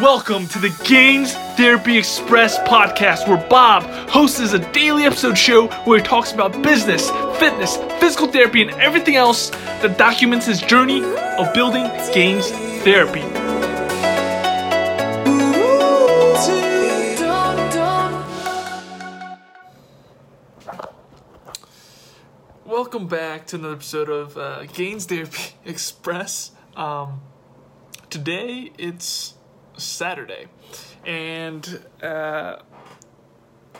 Welcome to the Gains Therapy Express podcast, where Bob hosts a daily episode show where he talks about business, fitness, physical therapy, and everything else that documents his journey of building Gains Therapy. Welcome back to another episode of uh, Gains Therapy Express. Um, today it's Saturday, and uh,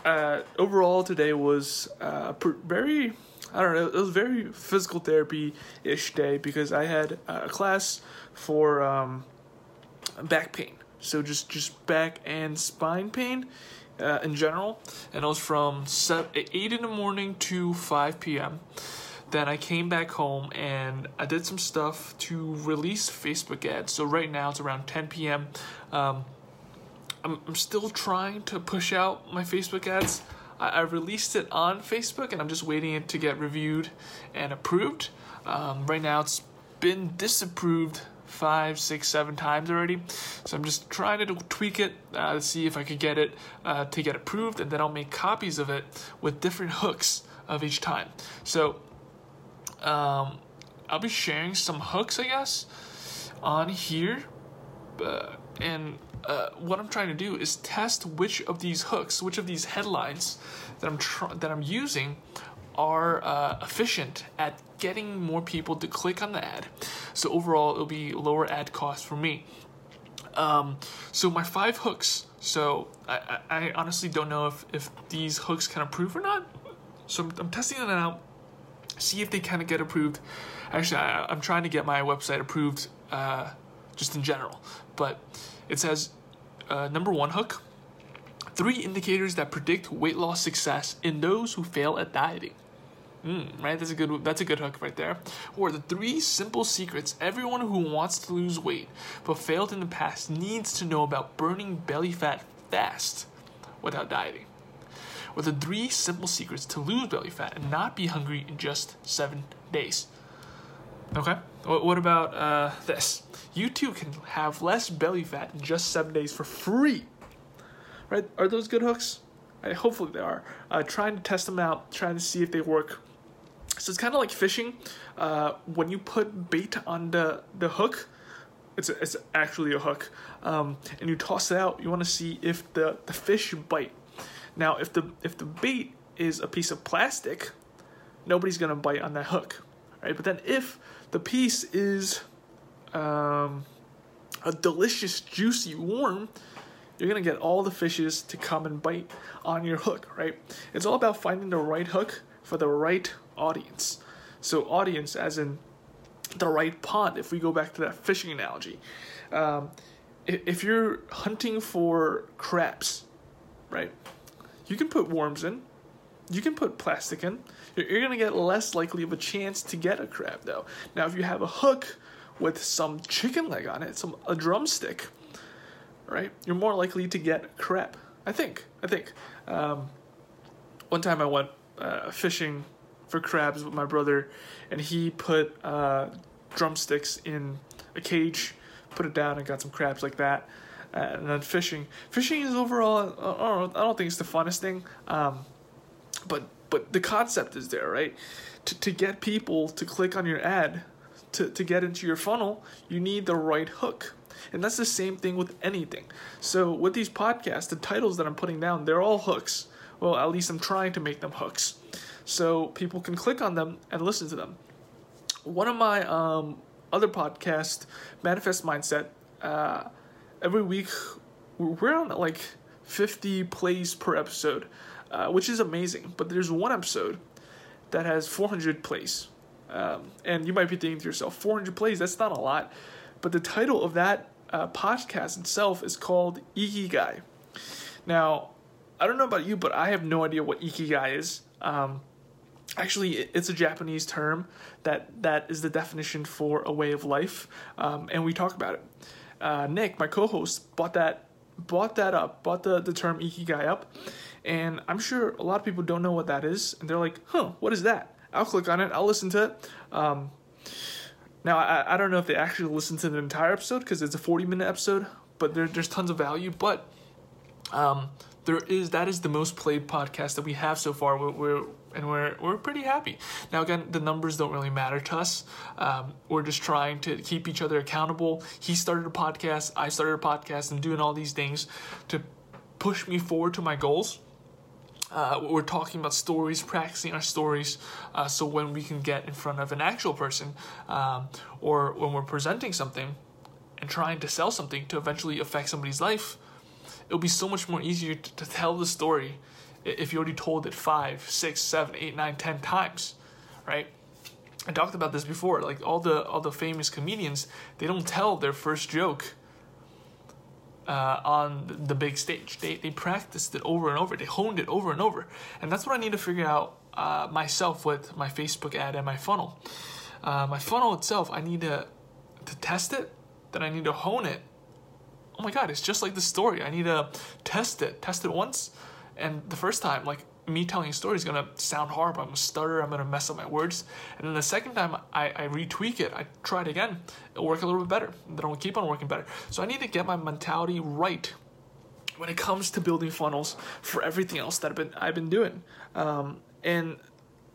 uh, overall today was uh, very. I don't know. It was very physical therapy ish day because I had a class for um, back pain. So just just back and spine pain uh, in general, and it was from seven, eight in the morning to five p.m. Then I came back home and I did some stuff to release Facebook ads. So right now it's around 10 p.m. Um, I'm, I'm still trying to push out my Facebook ads. I, I released it on Facebook and I'm just waiting it to get reviewed and approved. Um, right now it's been disapproved five, six, seven times already. So I'm just trying to tweak it uh, to see if I could get it uh, to get approved, and then I'll make copies of it with different hooks of each time. So um, I'll be sharing some hooks, I guess, on here. Uh, and uh, what I'm trying to do is test which of these hooks, which of these headlines that I'm tr- that I'm using are uh, efficient at getting more people to click on the ad. So overall, it'll be lower ad cost for me. Um, so my five hooks. So I, I, honestly don't know if, if these hooks can approve or not. So I'm, I'm testing them out see if they kind of get approved. Actually, I, am trying to get my website approved uh, just in general. But it says uh, number one hook three indicators that predict weight loss success in those who fail at dieting. Mm, right, that's a good that's a good hook right there. Or the three simple secrets everyone who wants to lose weight but failed in the past needs to know about burning belly fat fast without dieting with the three simple secrets to lose belly fat and not be hungry in just seven days. Okay, what about uh, this? You too can have less belly fat in just seven days for free. Right? Are those good hooks? I, hopefully they are. Uh, trying to test them out, trying to see if they work. So it's kind of like fishing. Uh, when you put bait on the, the hook, it's, a, it's actually a hook, um, and you toss it out, you want to see if the, the fish bite. Now, if the if the bait is a piece of plastic, nobody's gonna bite on that hook, right? But then if the piece is um, a delicious, juicy worm, you're gonna get all the fishes to come and bite on your hook, right? It's all about finding the right hook for the right audience. So, audience, as in the right pond. If we go back to that fishing analogy, um, if you're hunting for crabs, right? You can put worms in. You can put plastic in. You're, you're going to get less likely of a chance to get a crab, though. Now, if you have a hook with some chicken leg on it, some a drumstick, right? You're more likely to get crab. I think. I think. Um, one time I went uh, fishing for crabs with my brother, and he put uh, drumsticks in a cage, put it down, and got some crabs like that and then fishing. Fishing is overall, I don't, I don't think it's the funnest thing, um, but but the concept is there, right? To to get people to click on your ad, to to get into your funnel, you need the right hook. And that's the same thing with anything. So with these podcasts, the titles that I'm putting down, they're all hooks. Well, at least I'm trying to make them hooks. So people can click on them and listen to them. One of my um, other podcasts, Manifest Mindset, uh, every week we're on like 50 plays per episode, uh, which is amazing. But there's one episode that has 400 plays. Um, and you might be thinking to yourself, 400 plays, that's not a lot. But the title of that uh, podcast itself is called Ikigai. Now, I don't know about you, but I have no idea what Ikigai is. Um, actually, it's a Japanese term that, that is the definition for a way of life, um, and we talk about it uh, Nick, my co-host, bought that bought that up, bought the, the term ikigai up, and I'm sure a lot of people don't know what that is, and they're like, huh, what is that? I'll click on it, I'll listen to it. Um, now, I, I don't know if they actually listened to the entire episode because it's a 40 minute episode, but there, there's tons of value. But um, there is that is the most played podcast that we have so far. We're, we're and we're we're pretty happy. Now again, the numbers don't really matter to us. Um, we're just trying to keep each other accountable. He started a podcast, I started a podcast, and doing all these things to push me forward to my goals. Uh, we're talking about stories, practicing our stories, uh, so when we can get in front of an actual person, um, or when we're presenting something and trying to sell something to eventually affect somebody's life, it'll be so much more easier to, to tell the story if you already told it five, six, seven, eight, nine, ten times, right? I talked about this before. Like all the all the famous comedians, they don't tell their first joke uh, on the big stage. They they practiced it over and over. They honed it over and over, and that's what I need to figure out uh, myself with my Facebook ad and my funnel. Uh, my funnel itself, I need to to test it. Then I need to hone it. Oh my god, it's just like the story. I need to test it. Test it once and the first time, like me telling a story is gonna sound horrible. I'm gonna stutter. I'm gonna mess up my words. And then the second time I, I retweak it, I try it again. It'll work a little bit better. Then it'll keep on working better. So I need to get my mentality right when it comes to building funnels for everything else that I've been I've been doing. Um, and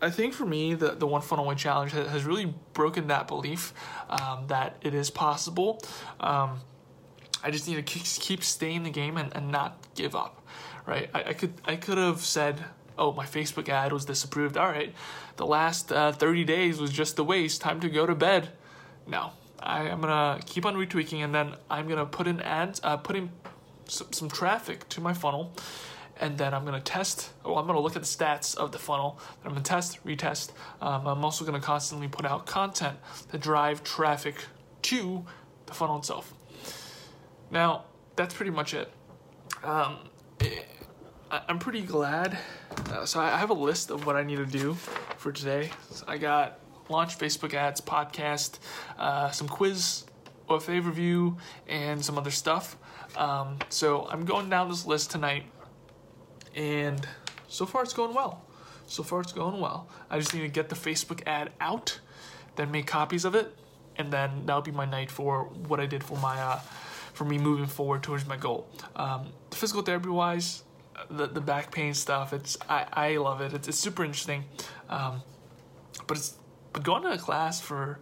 I think for me, the, the One Funnel Away Challenge has, has really broken that belief um, that it is possible. Um, I just need to keep, staying in the game and, and not give up right? I, I could I could have said, oh, my Facebook ad was disapproved. All right, the last uh, 30 days was just a waste. Time to go to bed. No, I am gonna keep on retweaking, and then I'm gonna put in ads, uh, put in some, some traffic to my funnel, and then I'm gonna test. Oh, I'm gonna look at the stats of the funnel. I'm gonna test, retest. Um, I'm also gonna constantly put out content to drive traffic to the funnel itself. Now, that's pretty much it. Um, I'm pretty glad. Uh, so I have a list of what I need to do for today. So I got launch Facebook ads, podcast, uh, some quiz OFA review, and some other stuff. Um, so I'm going down this list tonight, and so far it's going well. So far it's going well. I just need to get the Facebook ad out, then make copies of it, and then that'll be my night for what I did for my uh, for me moving forward towards my goal. Um, physical therapy wise, the, the back pain stuff. It's I, I love it. It's, it's super interesting. Um, but it's but going to a class for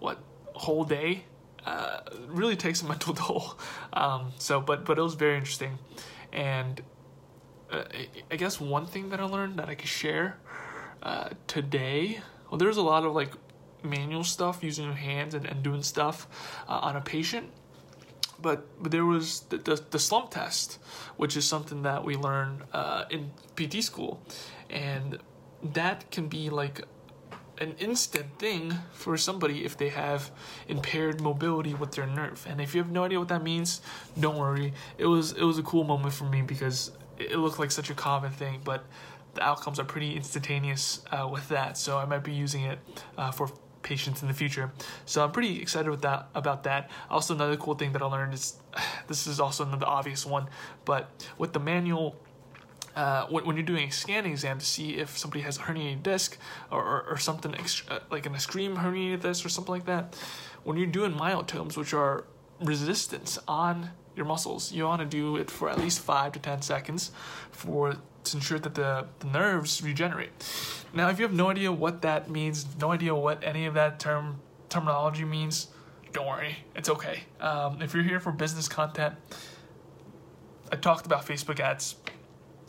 what whole day uh, really takes a mental toll. Um, so but but it was very interesting, and uh, I guess one thing that I learned that I could share uh, today. Well, there's a lot of like manual stuff using your hands and, and doing stuff uh, on a patient but, but there was the, the, the, slump test, which is something that we learn uh, in PT school. And that can be like an instant thing for somebody if they have impaired mobility with their nerve. And if you have no idea what that means, don't worry. It was it was a cool moment for me because it looked like such a common thing, but the outcomes are pretty instantaneous uh, with that. So I might be using it uh, for patients in the future. So I'm pretty excited with that about that. Also, another cool thing that I learned is this is also another obvious one, but with the manual. Uh, when, you're doing a scanning exam to see if somebody has a herniated disc or, or, or something uh, like an extreme herniated disc or something like that, when you're doing myotomes, which are resistance on your muscles, you want to do it for at least five to ten seconds for to ensure that the, the nerves regenerate. Now, if you have no idea what that means, no idea what any of that term terminology means, don't worry, it's okay. Um, if you're here for business content, I talked about Facebook ads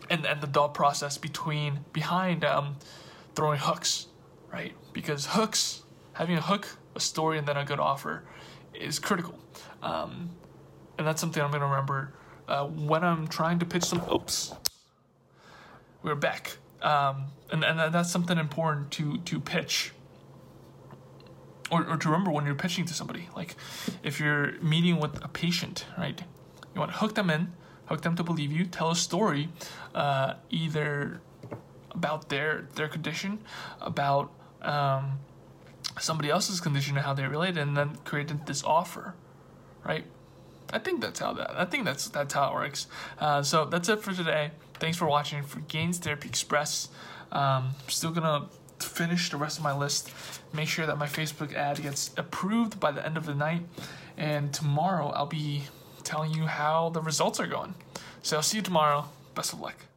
and, and the thought process between behind um, throwing hooks, right? Because hooks, having a hook, a story, and then a good offer is critical. Um, and that's something I'm going to remember uh, when I'm trying to pitch some. Oops, we're back. Um, and, and that's something important to, to pitch or, or to remember when you're pitching to somebody. Like if you're meeting with a patient, right? You want to hook them in, hook them to believe you, tell a story, uh, either about their their condition, about um, somebody else's condition and how they relate, and then create this offer, right? I think that's how that. I think that's that's how it works. Uh, so that's it for today. Thanks for watching for Gains Therapy Express. Um, still gonna finish the rest of my list. Make sure that my Facebook ad gets approved by the end of the night. And tomorrow I'll be telling you how the results are going. So I'll see you tomorrow. Best of luck.